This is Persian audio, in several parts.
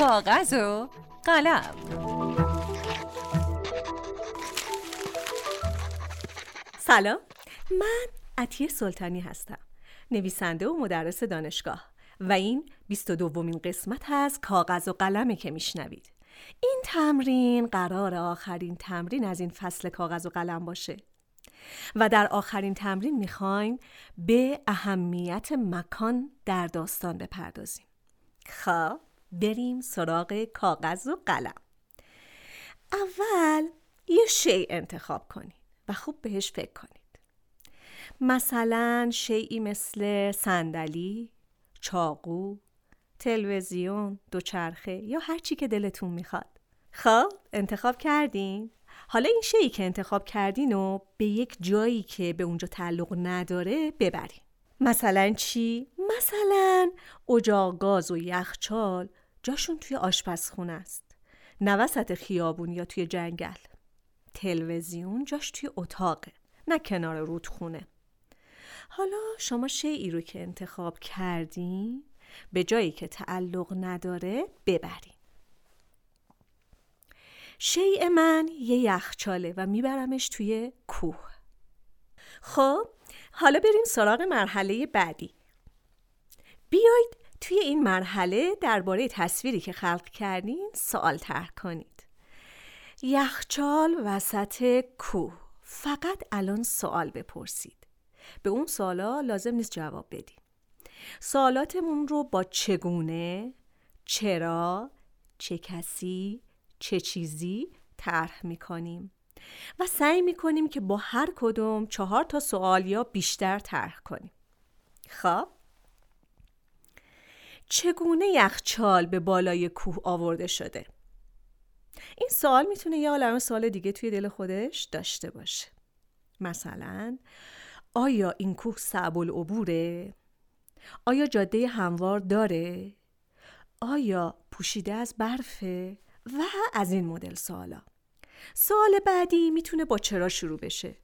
کاغذ و قلم سلام. من عطیه سلطانی هستم. نویسنده و مدرس دانشگاه. و این 22 دومین قسمت از کاغذ و قلمه که میشنوید. این تمرین قرار آخرین تمرین از این فصل کاغذ و قلم باشه. و در آخرین تمرین می‌خوایم به اهمیت مکان در داستان بپردازیم. خب. بریم سراغ کاغذ و قلم اول یه شی انتخاب کنید و خوب بهش فکر کنید مثلا شیعی مثل صندلی، چاقو، تلویزیون، دوچرخه یا هر چی که دلتون می‌خواد. خب انتخاب کردین؟ حالا این شیعی که انتخاب کردین و به یک جایی که به اونجا تعلق نداره ببرین. مثلا چی؟ مثلا اجاق گاز و یخچال جاشون توی آشپزخونه است. نه وسط خیابون یا توی جنگل. تلویزیون جاش توی اتاقه نه کنار رودخونه. حالا شما شیعی رو که انتخاب کردین به جایی که تعلق نداره ببرین شیء من یه یخچاله و میبرمش توی کوه خب حالا بریم سراغ مرحله بعدی بیایید توی این مرحله درباره تصویری که خلق کردین سوال طرح کنید. یخچال وسط کوه. فقط الان سوال بپرسید. به اون سوالا لازم نیست جواب بدیم سوالاتمون رو با چگونه چرا چه کسی چه چیزی طرح می‌کنیم؟ و سعی می‌کنیم که با هر کدوم چهار تا سوال یا بیشتر طرح کنیم. خب؟ چگونه یخچال به بالای کوه آورده شده این سوال می‌تونه یه عالم سوال دیگه توی دل خودش داشته باشه مثلا آیا این کوه صعب العبوره؟ آیا جاده هموار داره؟ آیا پوشیده از برفه؟ و از این مدل سوالا سوال بعدی می‌تونه با چرا شروع بشه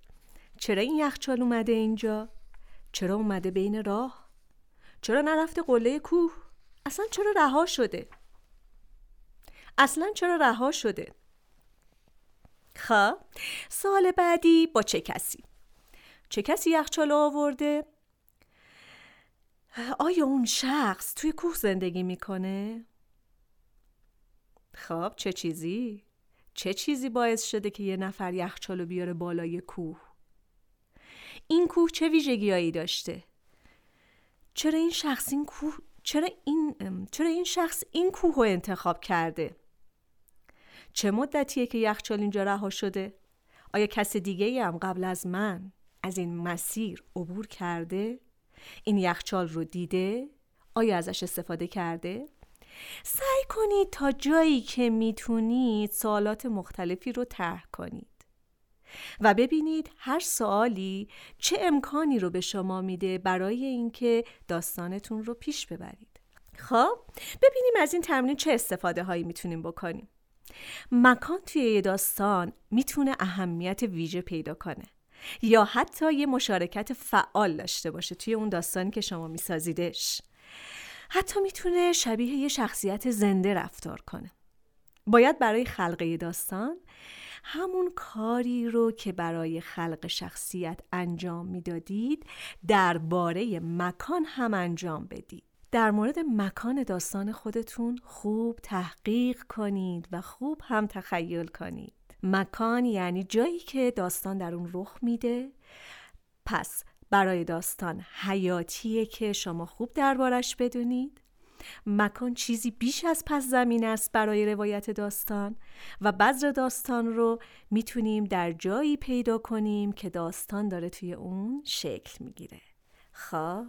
چرا این یخچال اومده اینجا؟ چرا اومده بین راه؟ چرا نرفته قله کوه؟ اصلا چرا رها شده؟ اصلا چرا رها شده؟ خب سوال بعدی با چه کسی؟ چه کسی یخچال آورده؟ آیا اون شخص توی کوه زندگی می‌کنه؟ خب چه چیزی؟ چه چیزی باعث شده که یه نفر یخچالو بیاره بالای کوه؟ این کوه چه ویژگیهایی داشته؟ چرا این شخص این کوه چرا این چرا این شخص این کوه رو انتخاب کرده؟ چه مدتیه که یخچال اینجا رها شده؟ آیا کس دیگه هم قبل از من از این مسیر عبور کرده؟ این یخچال رو دیده؟ آیا ازش استفاده کرده؟ سعی کنید تا جایی که می‌تونید سوالات مختلفی رو طرح کنید و ببینید هر سوالی چه امکانی رو به شما میده برای اینکه داستانتون رو پیش ببرید. خب ببینیم از این تمرین چه استفاده هایی می‌تونیم بکنیم. مکان توی یه داستان می‌تونه اهمیت ویژه پیدا کنه یا حتی یه مشارکت فعال داشته باشه توی اون داستانی که شما میسازیدش. حتی می‌تونه شبیه یه شخصیت زنده رفتار کنه. باید برای خلقه داستان همون کاری رو که برای خلق شخصیت انجام می‌دادید درباره مکان هم انجام بدید. در مورد مکان داستان خودتون خوب تحقیق کنید و خوب هم تخیل کنید. مکان یعنی جایی که داستان در اون رخ میده. پس برای داستان حیاتیه که شما خوب دربارش بدونید. مکان چیزی بیش از پس زمین است برای روایت داستان و بذر داستان رو می‌تونیم در جایی پیدا کنیم که داستان داره توی اون شکل می‌گیره. خب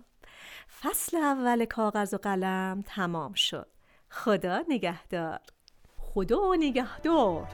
فصل اول کاغذ و قلم تمام شد. خدا نگهدار. خدا نگهدار.